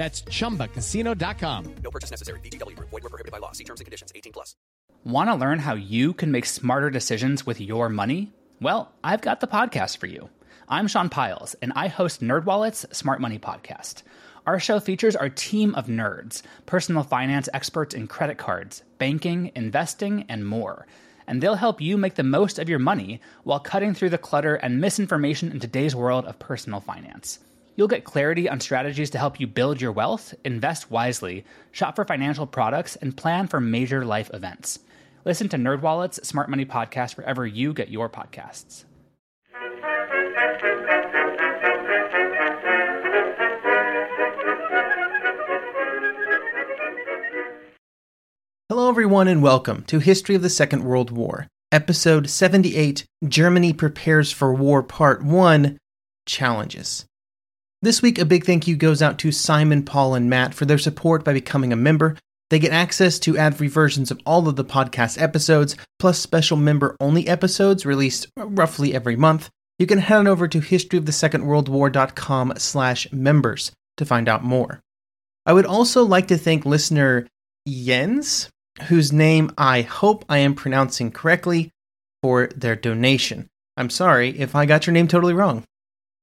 That's chumbacasino.com. No purchase necessary. VGW Group. Void were prohibited by law. See terms and conditions. 18 plus. Want to learn how you can make smarter decisions with your money? Well, I've got the podcast for you. I'm Sean Pyles, and I host NerdWallet's Smart Money Podcast. Our show features our team of nerds, personal finance experts in credit cards, banking, investing, and more. And they'll help you make the most of your money while cutting through the clutter and misinformation in today's world of personal finance. You'll get clarity on strategies to help you build your wealth, invest wisely, shop for financial products, and plan for major life events. Listen to NerdWallet's Smart Money Podcast wherever you get your podcasts. Hello, everyone, and welcome to History of the Second World War, Episode 78 Germany Prepares for War, Part 1 Challenges. This week, a big thank you goes out to Simon, Paul, and Matt for their support by becoming a member. They get access to ad free versions of all of the podcast episodes, plus special member only episodes released roughly every month. You can head on over to historyofthesecondworldwar.com slash members to find out more. I would also like to thank listener Jens, whose name I hope I am pronouncing correctly, for their donation. I'm sorry if I got your name totally wrong.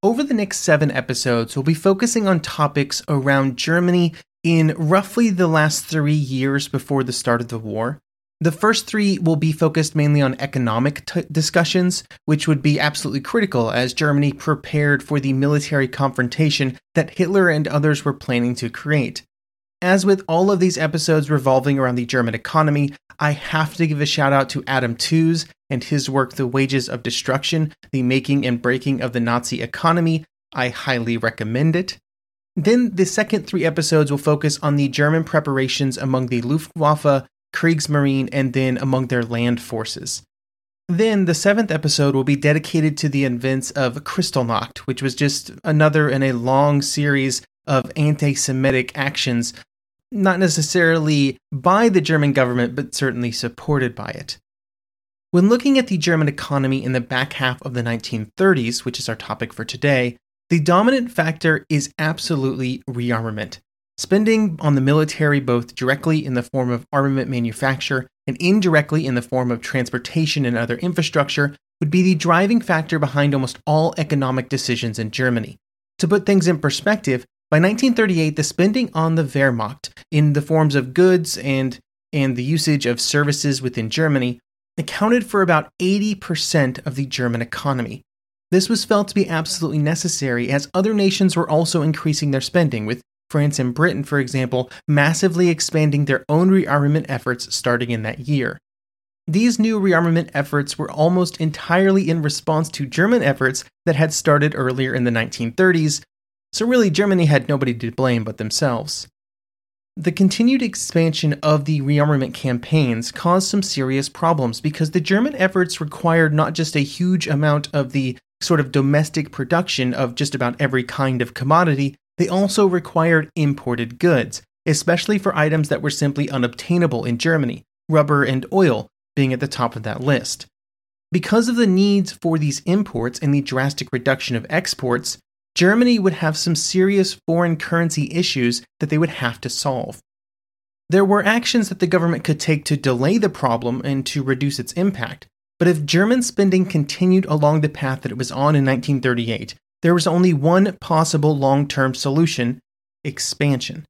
Over the next seven episodes, we'll be focusing on topics around Germany in roughly the last three years before the start of the war. The first three will be focused mainly on economic t- discussions, which would be absolutely critical as Germany prepared for the military confrontation that Hitler and others were planning to create. As with all of these episodes revolving around the German economy, I have to give a shout out to Adam Tooze and his work, The Wages of Destruction The Making and Breaking of the Nazi Economy. I highly recommend it. Then the second three episodes will focus on the German preparations among the Luftwaffe, Kriegsmarine, and then among their land forces. Then the seventh episode will be dedicated to the events of Kristallnacht, which was just another in a long series of anti Semitic actions, not necessarily by the German government, but certainly supported by it. When looking at the German economy in the back half of the 1930s, which is our topic for today, the dominant factor is absolutely rearmament. Spending on the military, both directly in the form of armament manufacture and indirectly in the form of transportation and other infrastructure, would be the driving factor behind almost all economic decisions in Germany. To put things in perspective, by 1938, the spending on the Wehrmacht in the forms of goods and, and the usage of services within Germany accounted for about 80% of the German economy. This was felt to be absolutely necessary as other nations were also increasing their spending, with France and Britain, for example, massively expanding their own rearmament efforts starting in that year. These new rearmament efforts were almost entirely in response to German efforts that had started earlier in the 1930s, so really Germany had nobody to blame but themselves. The continued expansion of the rearmament campaigns caused some serious problems because the German efforts required not just a huge amount of the sort of domestic production of just about every kind of commodity, they also required imported goods, especially for items that were simply unobtainable in Germany, rubber and oil being at the top of that list. Because of the needs for these imports and the drastic reduction of exports, Germany would have some serious foreign currency issues that they would have to solve. There were actions that the government could take to delay the problem and to reduce its impact, but if German spending continued along the path that it was on in 1938, there was only one possible long term solution expansion.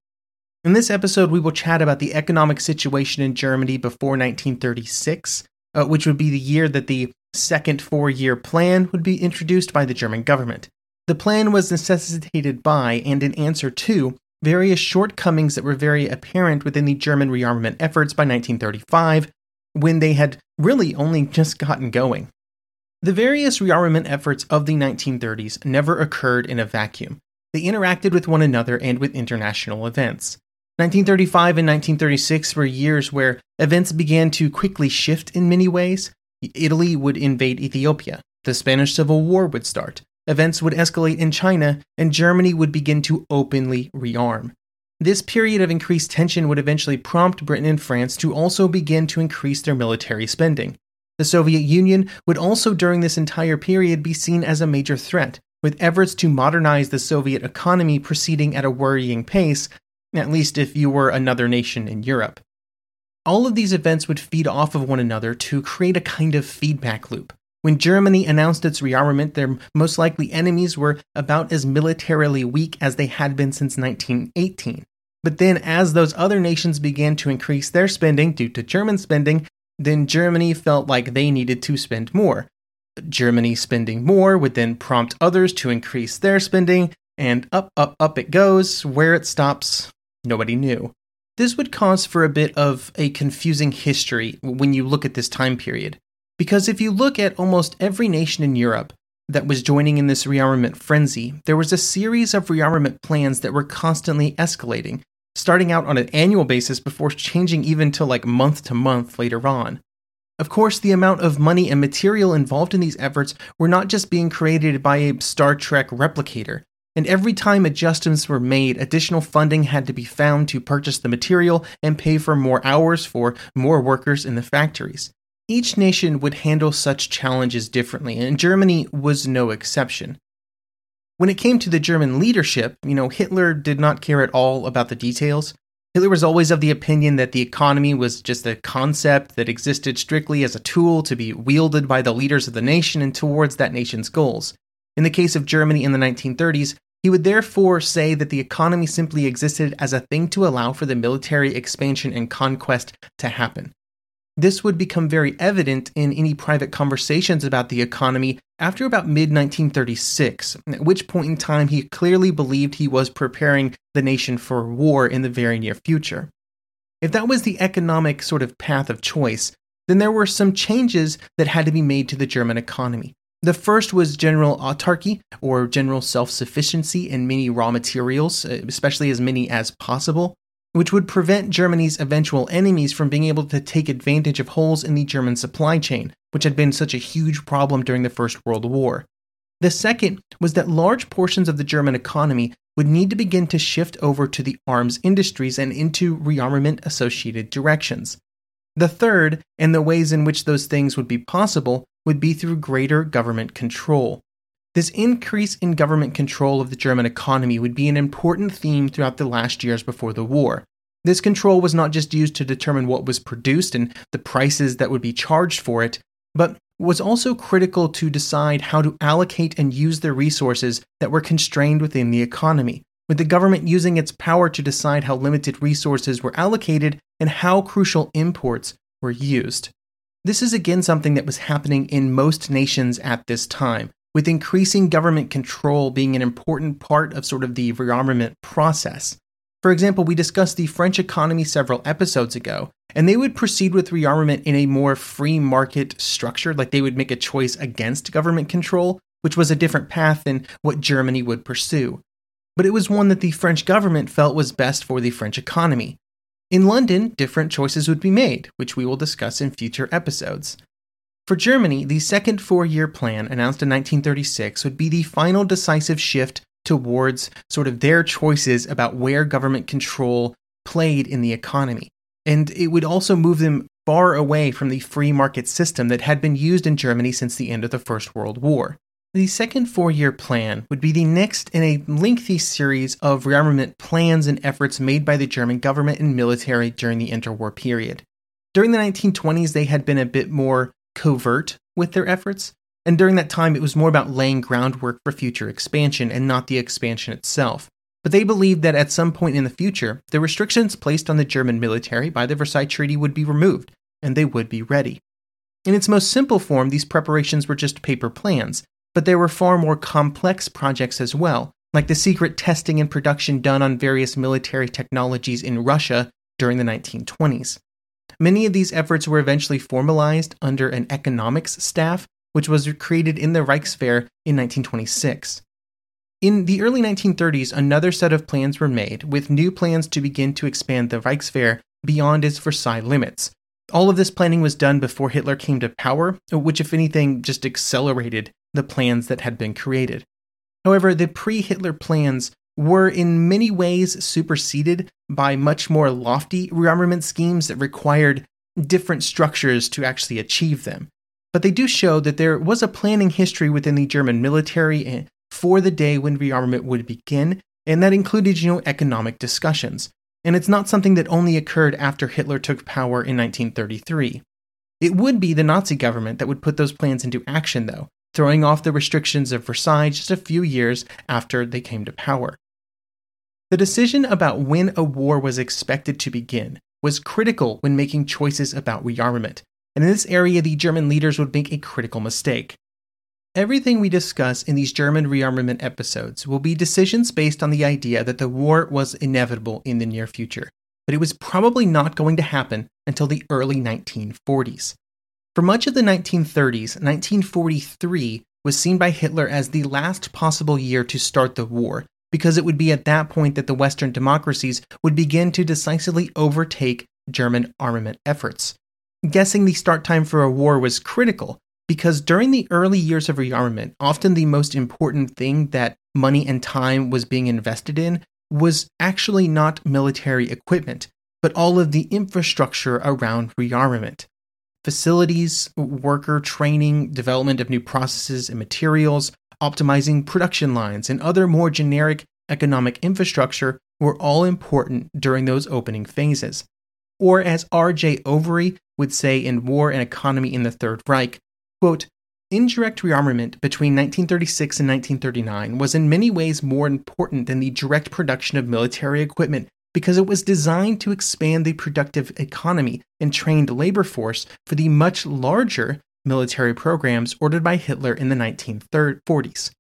In this episode, we will chat about the economic situation in Germany before 1936, uh, which would be the year that the second four year plan would be introduced by the German government. The plan was necessitated by and in answer to various shortcomings that were very apparent within the German rearmament efforts by 1935, when they had really only just gotten going. The various rearmament efforts of the 1930s never occurred in a vacuum. they interacted with one another and with international events. 1935 and 1936 were years where events began to quickly shift in many ways. Italy would invade Ethiopia, the Spanish Civil War would start, events would escalate in China, and Germany would begin to openly rearm. This period of increased tension would eventually prompt Britain and France to also begin to increase their military spending. The Soviet Union would also, during this entire period, be seen as a major threat, with efforts to modernize the Soviet economy proceeding at a worrying pace, at least if you were another nation in Europe. All of these events would feed off of one another to create a kind of feedback loop. When Germany announced its rearmament, their most likely enemies were about as militarily weak as they had been since 1918. But then, as those other nations began to increase their spending due to German spending, then Germany felt like they needed to spend more. Germany spending more would then prompt others to increase their spending, and up, up, up it goes. Where it stops, nobody knew. This would cause for a bit of a confusing history when you look at this time period. Because if you look at almost every nation in Europe that was joining in this rearmament frenzy, there was a series of rearmament plans that were constantly escalating, starting out on an annual basis before changing even to like month to month later on. Of course, the amount of money and material involved in these efforts were not just being created by a Star Trek replicator, and every time adjustments were made, additional funding had to be found to purchase the material and pay for more hours for more workers in the factories. Each nation would handle such challenges differently, and Germany was no exception. When it came to the German leadership, you know, Hitler did not care at all about the details. Hitler was always of the opinion that the economy was just a concept that existed strictly as a tool to be wielded by the leaders of the nation and towards that nation's goals. In the case of Germany in the 1930s, he would therefore say that the economy simply existed as a thing to allow for the military expansion and conquest to happen. This would become very evident in any private conversations about the economy after about mid 1936, at which point in time he clearly believed he was preparing the nation for war in the very near future. If that was the economic sort of path of choice, then there were some changes that had to be made to the German economy. The first was general autarky, or general self sufficiency in many raw materials, eh, especially as many as possible which would prevent Germany's eventual enemies from being able to take advantage of holes in the German supply chain, which had been such a huge problem during the First World War. The second was that large portions of the German economy would need to begin to shift over to the arms industries and into rearmament associated directions. The third, and the ways in which those things would be possible, would be through greater government control. This increase in government control of the German economy would be an important theme throughout the last years before the war. This control was not just used to determine what was produced and the prices that would be charged for it, but was also critical to decide how to allocate and use the resources that were constrained within the economy, with the government using its power to decide how limited resources were allocated and how crucial imports were used. This is again something that was happening in most nations at this time, with increasing government control being an important part of sort of the rearmament process. For example, we discussed the French economy several episodes ago, and they would proceed with rearmament in a more free market structure, like they would make a choice against government control, which was a different path than what Germany would pursue. But it was one that the French government felt was best for the French economy. In London, different choices would be made, which we will discuss in future episodes. For Germany, the second four year plan, announced in 1936, would be the final decisive shift towards sort of their choices about where government control played in the economy. And it would also move them far away from the free market system that had been used in Germany since the end of the First World War. The second four year plan would be the next in a lengthy series of rearmament plans and efforts made by the German government and military during the interwar period. During the 1920s, they had been a bit more covert with their efforts, and during that time it was more about laying groundwork for future expansion and not the expansion itself. But they believed that at some point in the future, the restrictions placed on the German military by the Versailles Treaty would be removed, and they would be ready. In its most simple form, these preparations were just paper plans, but there were far more complex projects as well, like the secret testing and production done on various military technologies in Russia during the 1920s. Many of these efforts were eventually formalized under an economics staff, which was created in the Reichswehr in 1926. In the early 1930s, another set of plans were made, with new plans to begin to expand the Reichswehr beyond its Versailles limits. All of this planning was done before Hitler came to power, which, if anything, just accelerated the plans that had been created. However, the pre Hitler plans were in many ways superseded by much more lofty rearmament schemes that required different structures to actually achieve them. But they do show that there was a planning history within the German military eh, for the day when rearmament would begin, and that included, you know, economic discussions. And it's not something that only occurred after Hitler took power in 1933. It would be the Nazi government that would put those plans into action, though, throwing off the restrictions of Versailles just a few years after they came to power. The decision about when a war was expected to begin was critical when making choices about rearmament, and in this area, the German leaders would make a critical mistake. Everything we discuss in these German rearmament episodes will be decisions based on the idea that the war was inevitable in the near future, but it was probably not going to happen until the early 1940s. For much of the 1930s, 1943 was seen by Hitler as the last possible year to start the war, because it would be at that point that the Western democracies would begin to decisively overtake German armament efforts. Guessing the start time for a war was critical because during the early years of rearmament, often the most important thing that money and time was being invested in was actually not military equipment, but all of the infrastructure around rearmament. Facilities, worker training, development of new processes and materials, optimizing production lines, and other more generic economic infrastructure were all important during those opening phases. Or, as R.J. Overy would say in War and Economy in the Third Reich, quote, Indirect rearmament between 1936 and 1939 was in many ways more important than the direct production of military equipment because it was designed to expand the productive economy and trained labor force for the much larger military programs ordered by Hitler in the 1940s.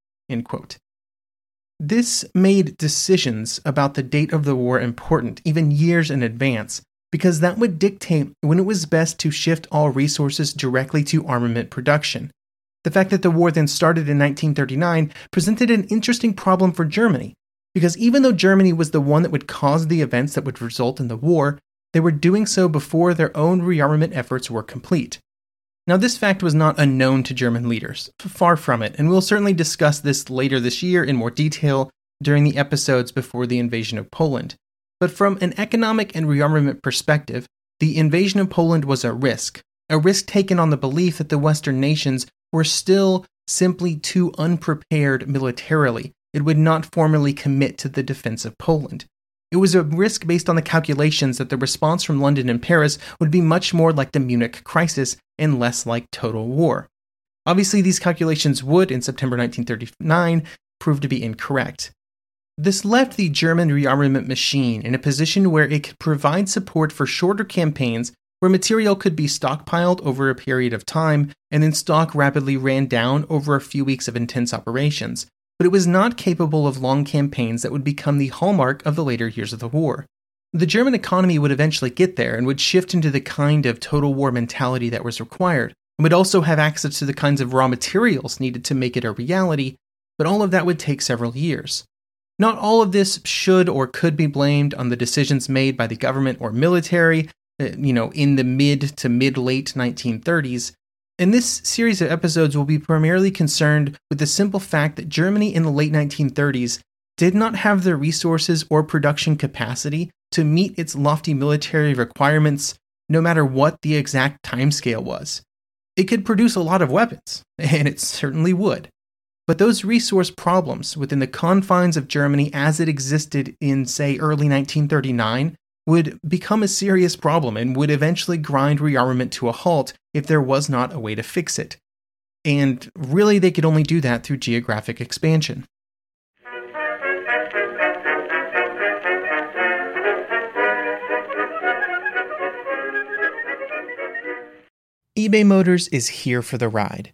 This made decisions about the date of the war important, even years in advance, because that would dictate when it was best to shift all resources directly to armament production. The fact that the war then started in 1939 presented an interesting problem for Germany, because even though Germany was the one that would cause the events that would result in the war, they were doing so before their own rearmament efforts were complete. Now, this fact was not unknown to German leaders, far from it, and we'll certainly discuss this later this year in more detail during the episodes before the invasion of Poland. But from an economic and rearmament perspective, the invasion of Poland was a risk, a risk taken on the belief that the Western nations were still simply too unprepared militarily and would not formally commit to the defense of Poland. It was a risk based on the calculations that the response from London and Paris would be much more like the Munich crisis and less like total war. Obviously, these calculations would, in September 1939, prove to be incorrect. This left the German rearmament machine in a position where it could provide support for shorter campaigns where material could be stockpiled over a period of time and then stock rapidly ran down over a few weeks of intense operations, but it was not capable of long campaigns that would become the hallmark of the later years of the war. The German economy would eventually get there and would shift into the kind of total war mentality that was required, and would also have access to the kinds of raw materials needed to make it a reality, but all of that would take several years. Not all of this should or could be blamed on the decisions made by the government or military, uh, you know, in the mid to mid late 1930s, in this series of episodes, we'll be primarily concerned with the simple fact that Germany in the late 1930s did not have the resources or production capacity to meet its lofty military requirements, no matter what the exact timescale was. It could produce a lot of weapons, and it certainly would. But those resource problems within the confines of Germany as it existed in, say, early 1939 would become a serious problem and would eventually grind rearmament to a halt if there was not a way to fix it. And really, they could only do that through geographic expansion. eBay Motors is here for the ride.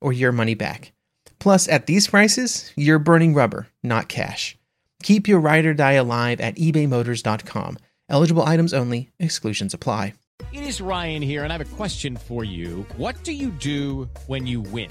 or your money back. Plus, at these prices, you're burning rubber, not cash. Keep your ride or die alive at ebaymotors.com. Eligible items only, exclusions apply. It is Ryan here, and I have a question for you. What do you do when you win?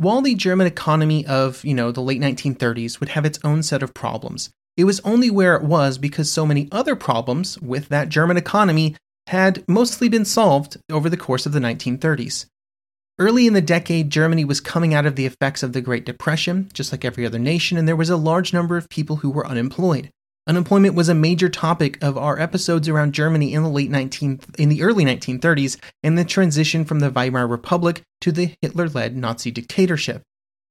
While the German economy of, you know, the late 1930s would have its own set of problems, it was only where it was because so many other problems with that German economy had mostly been solved over the course of the 1930s. Early in the decade, Germany was coming out of the effects of the Great Depression, just like every other nation, and there was a large number of people who were unemployed. Unemployment was a major topic of our episodes around Germany in the late 19 in the early 1930s and the transition from the Weimar Republic to the Hitler-led Nazi dictatorship.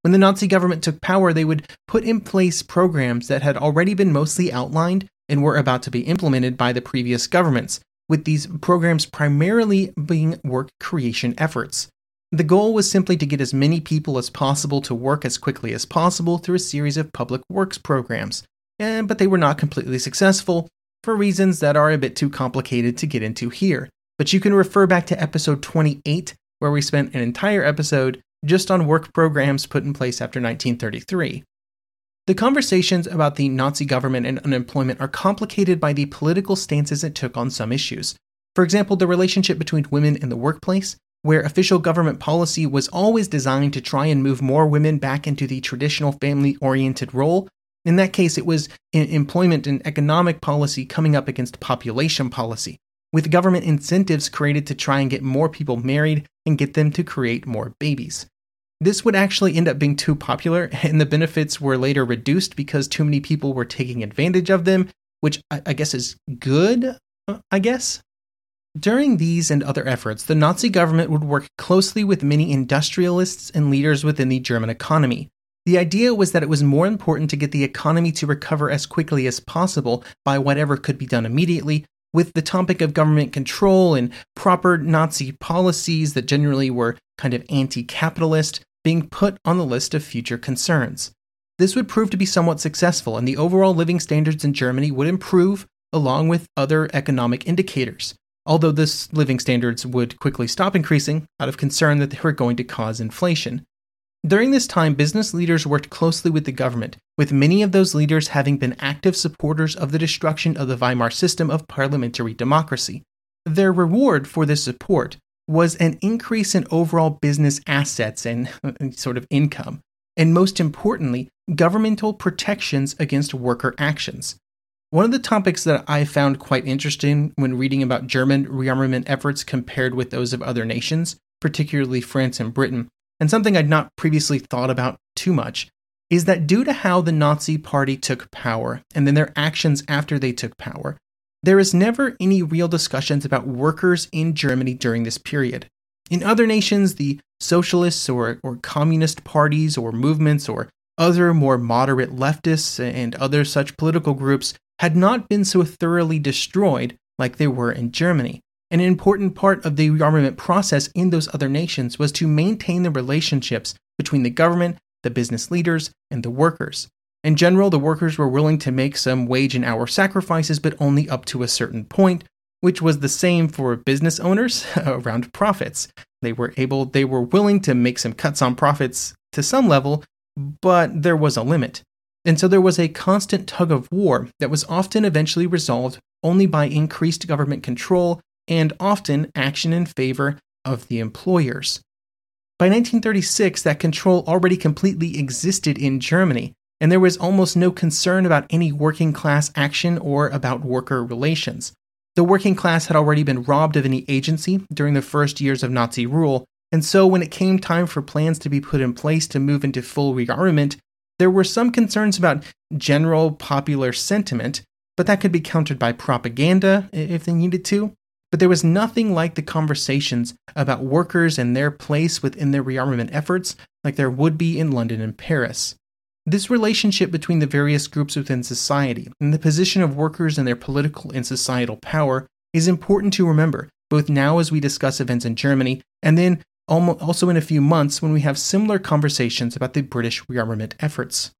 When the Nazi government took power, they would put in place programs that had already been mostly outlined and were about to be implemented by the previous governments, with these programs primarily being work creation efforts. The goal was simply to get as many people as possible to work as quickly as possible through a series of public works programs, and, but they were not completely successful for reasons that are a bit too complicated to get into here. But you can refer back to episode 28, where we spent an entire episode just on work programs put in place after 1933. The conversations about the Nazi government and unemployment are complicated by the political stances it took on some issues. For example, the relationship between women in the workplace, where official government policy was always designed to try and move more women back into the traditional family oriented role. In that case, it was employment and economic policy coming up against population policy, with government incentives created to try and get more people married and get them to create more babies. This would actually end up being too popular, and the benefits were later reduced because too many people were taking advantage of them, which I, guess is good, uh, I guess. During these and other efforts, the Nazi government would work closely with many industrialists and leaders within the German economy. The idea was that it was more important to get the economy to recover as quickly as possible by whatever could be done immediately, with the topic of government control and proper Nazi policies that generally were kind of anti capitalist being put on the list of future concerns. This would prove to be somewhat successful, and the overall living standards in Germany would improve along with other economic indicators although this living standards would quickly stop increasing out of concern that they were going to cause inflation. During this time, business leaders worked closely with the government, with many of those leaders having been active supporters of the destruction of the Weimar system of parliamentary democracy. Their reward for this support was an increase in overall business assets and sort of income, and most importantly, governmental protections against worker actions. One of the topics that I found quite interesting when reading about German rearmament efforts compared with those of other nations, particularly France and Britain, and something I'd not previously thought about too much, is that due to how the Nazi Party took power and then their actions after they took power, there is never any real discussions about workers in Germany during this period. In other nations, the socialists or, or communist parties or movements or other more moderate leftists and other such political groups had not been so thoroughly destroyed like they were in Germany. An important part of the rearmament process in those other nations was to maintain the relationships between the government, the business leaders, and the workers. In general, the workers were willing to make some wage and hour sacrifices, but only up to a certain point, which was the same for business owners around profits. They were able they were willing to make some cuts on profits to some level, but there was a limit. And so there was a constant tug of war that was often eventually resolved only by increased government control and often action in favor of the employers. By 1936, that control already completely existed in Germany, and there was almost no concern about any working class action or about worker relations. The working class had already been robbed of any agency during the first years of Nazi rule, and so when it came time for plans to be put in place to move into full rearmament, there were some concerns about general popular sentiment, but that could be countered by propaganda if they needed to. But there was nothing like the conversations about workers and their place within their rearmament efforts like there would be in London and Paris. This relationship between the various groups within society and the position of workers and their political and societal power is important to remember, both now as we discuss events in Germany, and then also in a few months when we have similar conversations about the British rearmament efforts.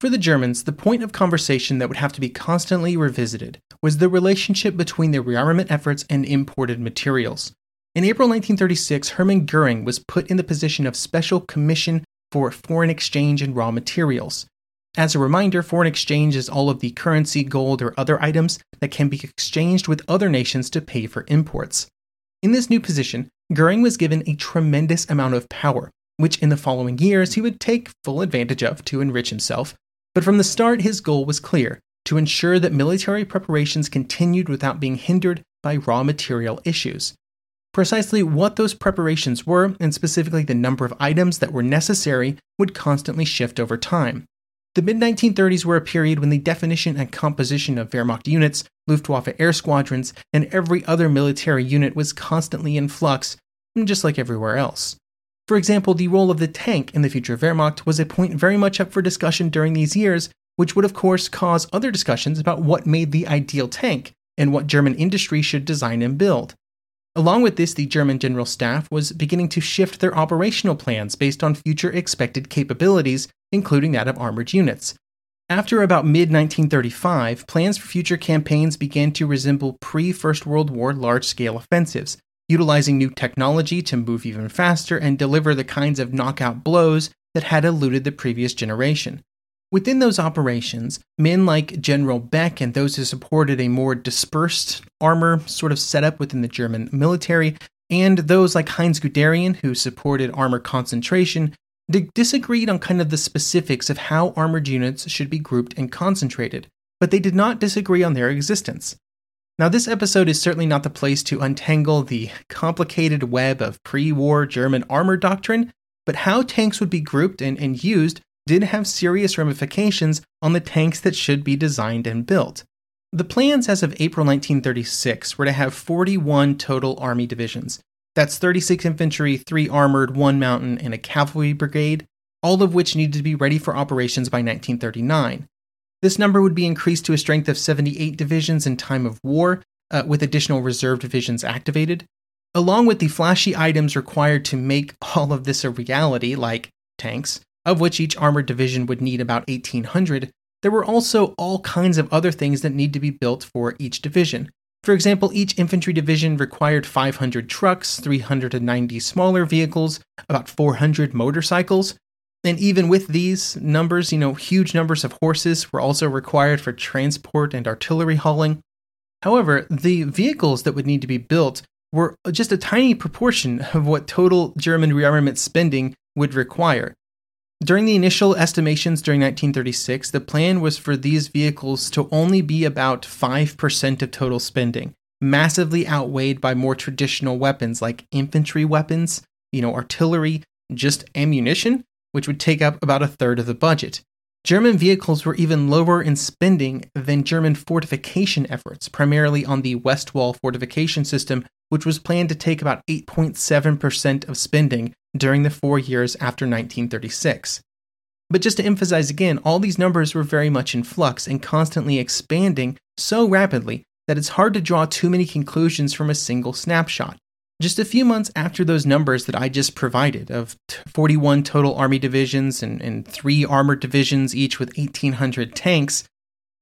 For the Germans, the point of conversation that would have to be constantly revisited was the relationship between their rearmament efforts and imported materials. In April 1936, Hermann Goering was put in the position of Special Commission for Foreign Exchange and Raw Materials. As a reminder, foreign exchange is all of the currency, gold, or other items that can be exchanged with other nations to pay for imports. In this new position, Goering was given a tremendous amount of power, which in the following years he would take full advantage of to enrich himself. But from the start, his goal was clear to ensure that military preparations continued without being hindered by raw material issues. Precisely what those preparations were, and specifically the number of items that were necessary, would constantly shift over time. The mid 1930s were a period when the definition and composition of Wehrmacht units, Luftwaffe air squadrons, and every other military unit was constantly in flux, just like everywhere else. For example, the role of the tank in the future Wehrmacht was a point very much up for discussion during these years, which would of course cause other discussions about what made the ideal tank and what German industry should design and build. Along with this, the German General Staff was beginning to shift their operational plans based on future expected capabilities, including that of armored units. After about mid 1935, plans for future campaigns began to resemble pre First World War large scale offensives, utilizing new technology to move even faster and deliver the kinds of knockout blows that had eluded the previous generation. Within those operations, men like General Beck and those who supported a more dispersed armor sort of setup within the German military, and those like Heinz Guderian, who supported armor concentration, disagreed on kind of the specifics of how armored units should be grouped and concentrated, but they did not disagree on their existence. Now, this episode is certainly not the place to untangle the complicated web of pre war German armor doctrine, but how tanks would be grouped and, and used did have serious ramifications on the tanks that should be designed and built. The plans as of April 1936 were to have 41 total Army divisions. That's 36 infantry, 3 armored, 1 mountain, and a cavalry brigade, all of which needed to be ready for operations by 1939. This number would be increased to a strength of 78 divisions in time of war, uh, with additional reserve divisions activated. Along with the flashy items required to make all of this a reality, like tanks, of which each armored division would need about 1,800, there were also all kinds of other things that need to be built for each division. For example, each infantry division required 500 trucks, 390 smaller vehicles, about 400 motorcycles. And even with these numbers, you know, huge numbers of horses were also required for transport and artillery hauling. However, the vehicles that would need to be built were just a tiny proportion of what total German rearmament spending would require. During the initial estimations during 1936, the plan was for these vehicles to only be about 5% of total spending, massively outweighed by more traditional weapons like infantry weapons, you know, artillery, just ammunition, which would take up about a third of the budget. German vehicles were even lower in spending than German fortification efforts, primarily on the West Wall fortification system, which was planned to take about 8.7% of spending during the four years after 1936. But just to emphasize again, all these numbers were very much in flux and constantly expanding so rapidly that it's hard to draw too many conclusions from a single snapshot. Just a few months after those numbers that I just provided of 41 total army divisions and, and three armored divisions, each with 1,800 tanks,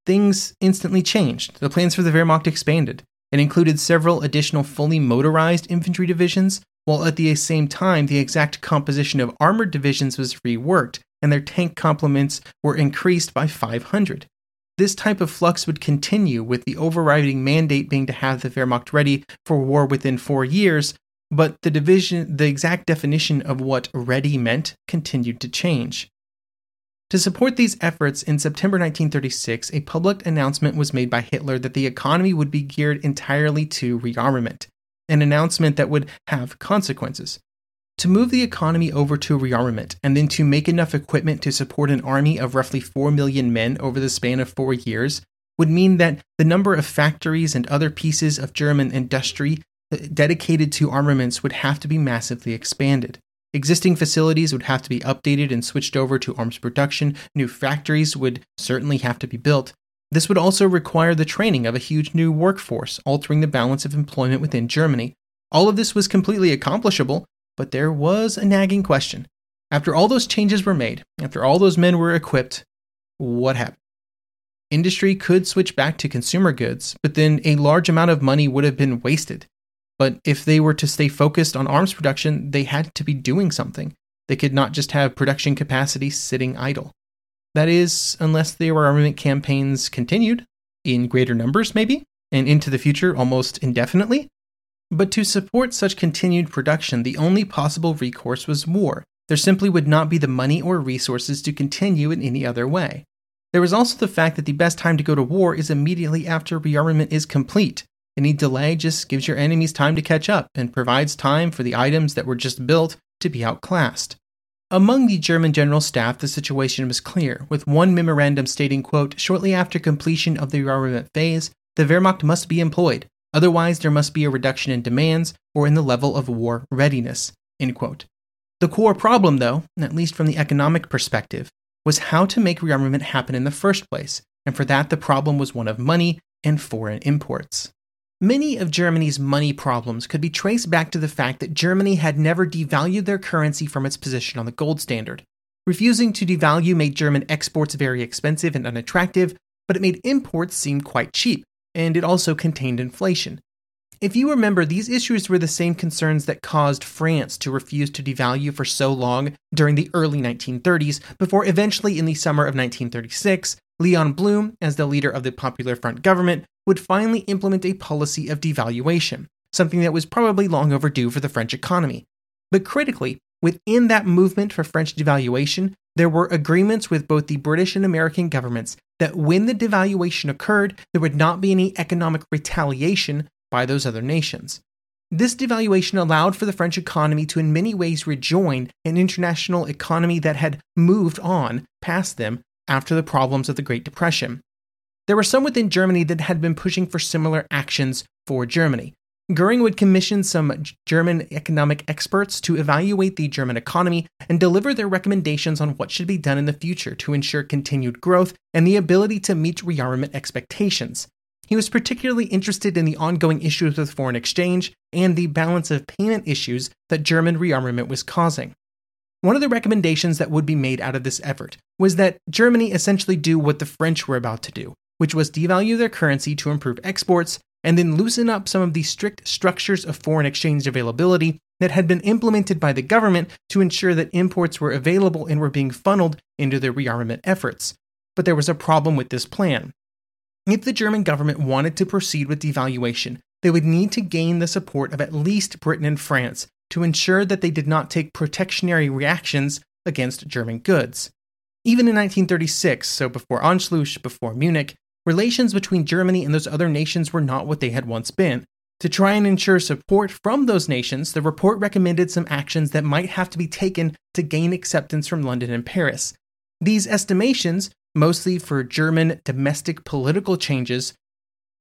things instantly changed. The plans for the Wehrmacht expanded. It included several additional fully motorized infantry divisions, while at the same time, the exact composition of armored divisions was reworked and their tank complements were increased by 500. This type of flux would continue, with the overriding mandate being to have the Wehrmacht ready for war within four years, but the division, the exact definition of what ready meant continued to change. To support these efforts, in September 1936, a public announcement was made by Hitler that the economy would be geared entirely to rearmament, an announcement that would have consequences. To move the economy over to rearmament and then to make enough equipment to support an army of roughly 4 million men over the span of four years would mean that the number of factories and other pieces of German industry uh, dedicated to armaments would have to be massively expanded. Existing facilities would have to be updated and switched over to arms production. New factories would certainly have to be built. This would also require the training of a huge new workforce, altering the balance of employment within Germany. All of this was completely accomplishable, but there was a nagging question. After all those changes were made, after all those men were equipped, what happened? Industry could switch back to consumer goods, but then a large amount of money would have been wasted. But if they were to stay focused on arms production, they had to be doing something. They could not just have production capacity sitting idle. That is, unless the armament campaigns continued, in greater numbers maybe, and into the future almost indefinitely. But to support such continued production, the only possible recourse was war. There simply would not be the money or resources to continue in any other way. There was also the fact that the best time to go to war is immediately after rearmament is complete. Any delay just gives your enemies time to catch up and provides time for the items that were just built to be outclassed. Among the German general staff, the situation was clear, with one memorandum stating, quote, shortly after completion of the rearmament phase, the Wehrmacht must be employed, otherwise there must be a reduction in demands or in the level of war readiness. The core problem, though, at least from the economic perspective, was how to make rearmament happen in the first place, and for that the problem was one of money and foreign imports. Many of Germany's money problems could be traced back to the fact that Germany had never devalued their currency from its position on the gold standard. Refusing to devalue made German exports very expensive and unattractive, but it made imports seem quite cheap, and it also contained inflation. If you remember, these issues were the same concerns that caused France to refuse to devalue for so long during the early 1930s, before eventually in the summer of 1936, Leon Blum, as the leader of the Popular Front government, would finally implement a policy of devaluation, something that was probably long overdue for the French economy. But critically, within that movement for French devaluation, there were agreements with both the British and American governments that when the devaluation occurred, there would not be any economic retaliation by those other nations. This devaluation allowed for the French economy to, in many ways, rejoin an international economy that had moved on past them after the problems of the Great Depression. There were some within Germany that had been pushing for similar actions for Germany. Goering would commission some German economic experts to evaluate the German economy and deliver their recommendations on what should be done in the future to ensure continued growth and the ability to meet rearmament expectations. He was particularly interested in the ongoing issues with foreign exchange and the balance of payment issues that German rearmament was causing. One of the recommendations that would be made out of this effort was that Germany essentially do what the French were about to do, which was devalue their currency to improve exports and then loosen up some of the strict structures of foreign exchange availability that had been implemented by the government to ensure that imports were available and were being funneled into their rearmament efforts. But there was a problem with this plan. If the German government wanted to proceed with devaluation, they would need to gain the support of at least Britain and France to ensure that they did not take protectionary reactions against German goods. Even in 1936, so before Anschluss, before Munich, relations between Germany and those other nations were not what they had once been. To try and ensure support from those nations, the report recommended some actions that might have to be taken to gain acceptance from London and Paris. These estimations, mostly for German domestic political changes,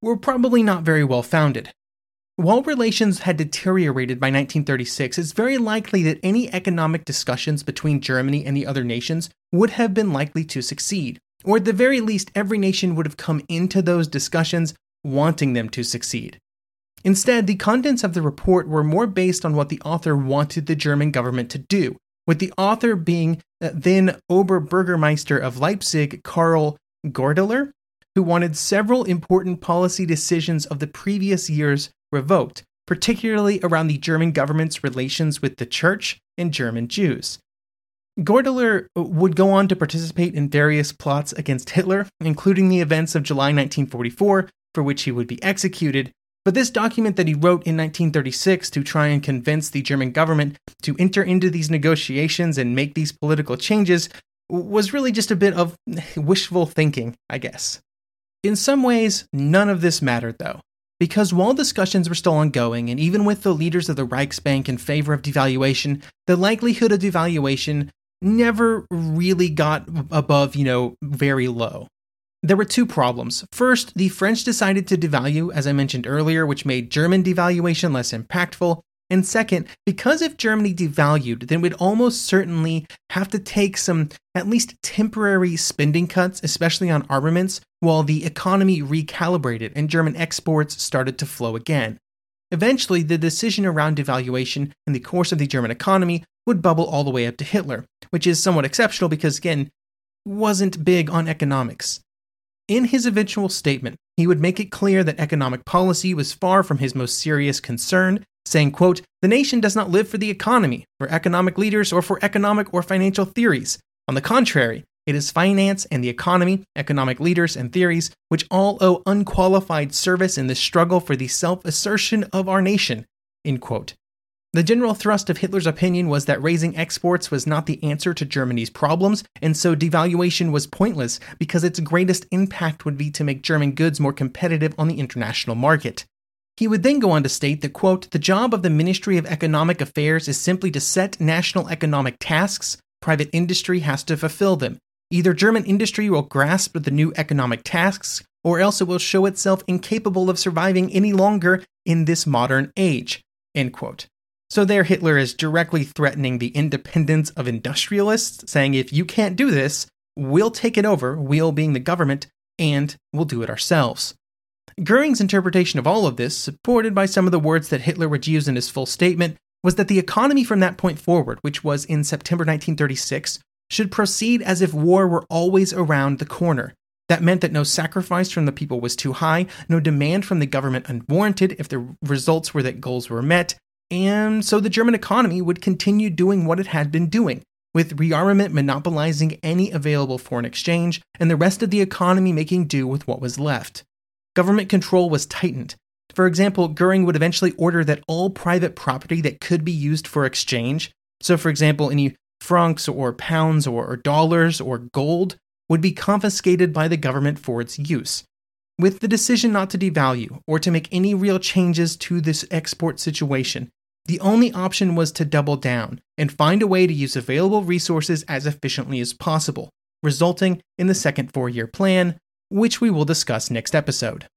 were probably not very well founded. While relations had deteriorated by 1936, it's very likely that any economic discussions between Germany and the other nations would have been likely to succeed. Or at the very least, every nation would have come into those discussions wanting them to succeed. Instead, the contents of the report were more based on what the author wanted the German government to do, with the author being uh, then Oberbürgermeister of Leipzig, Carl Goerdeler, who wanted several important policy decisions of the previous years revoked, particularly around the German government's relations with the church and German Jews. Goerdeler would go on to participate in various plots against Hitler, including the events of July 1944, for which he would be executed. But this document that he wrote in 1936 to try and convince the German government to enter into these negotiations and make these political changes was really just a bit of wishful thinking, I guess. In some ways, none of this mattered, though. because while discussions were still ongoing, and even with the leaders of the Reichsbank in favor of devaluation, the likelihood of devaluation never really got above, you know, very low. There were two problems. First, the French decided to devalue, as I mentioned earlier, which made German devaluation less impactful. And second, because if Germany devalued, then we'd almost certainly have to take some at least temporary spending cuts, especially on armaments, while the economy recalibrated and German exports started to flow again. Eventually, the decision around devaluation in the course of the German economy would bubble all the way up to Hitler, which is somewhat exceptional because, again, wasn't big on economics. In his eventual statement, he would make it clear that economic policy was far from his most serious concern, saying, quote, "The nation does not live for the economy, for economic leaders, or for economic or financial theories. On the contrary, it is finance and the economy, economic leaders and theories, which all owe unqualified service in the struggle for the self-assertion of our nation." The general thrust of Hitler's opinion was that raising exports was not the answer to Germany's problems, and so devaluation was pointless because its greatest impact would be to make German goods more competitive on the international market. He would then go on to state that, quote, the job of the Ministry of Economic Affairs is simply to set national economic tasks, private industry has to fulfill them. Either German industry will grasp the new economic tasks, or else it will show itself incapable of surviving any longer in this modern age. End quote. So there, Hitler is directly threatening the independence of industrialists, saying if you can't do this, we'll take it over, we'll being the government, and we'll do it ourselves. Goering's interpretation of all of this, supported by some of the words that Hitler would use in his full statement, was that the economy from that point forward, which was in September 1936, should proceed as if war were always around the corner. That meant that no sacrifice from the people was too high, no demand from the government unwarranted if the results were that goals were met, and so the German economy would continue doing what it had been doing, with rearmament monopolizing any available foreign exchange, and the rest of the economy making do with what was left. Government control was tightened. For example, Goering would eventually order that all private property that could be used for exchange, so for example, any francs or pounds or dollars or gold, would be confiscated by the government for its use. With the decision not to devalue or to make any real changes to this export situation, the only option was to double down and find a way to use available resources as efficiently as possible, resulting in the second four year plan, which we will discuss next episode.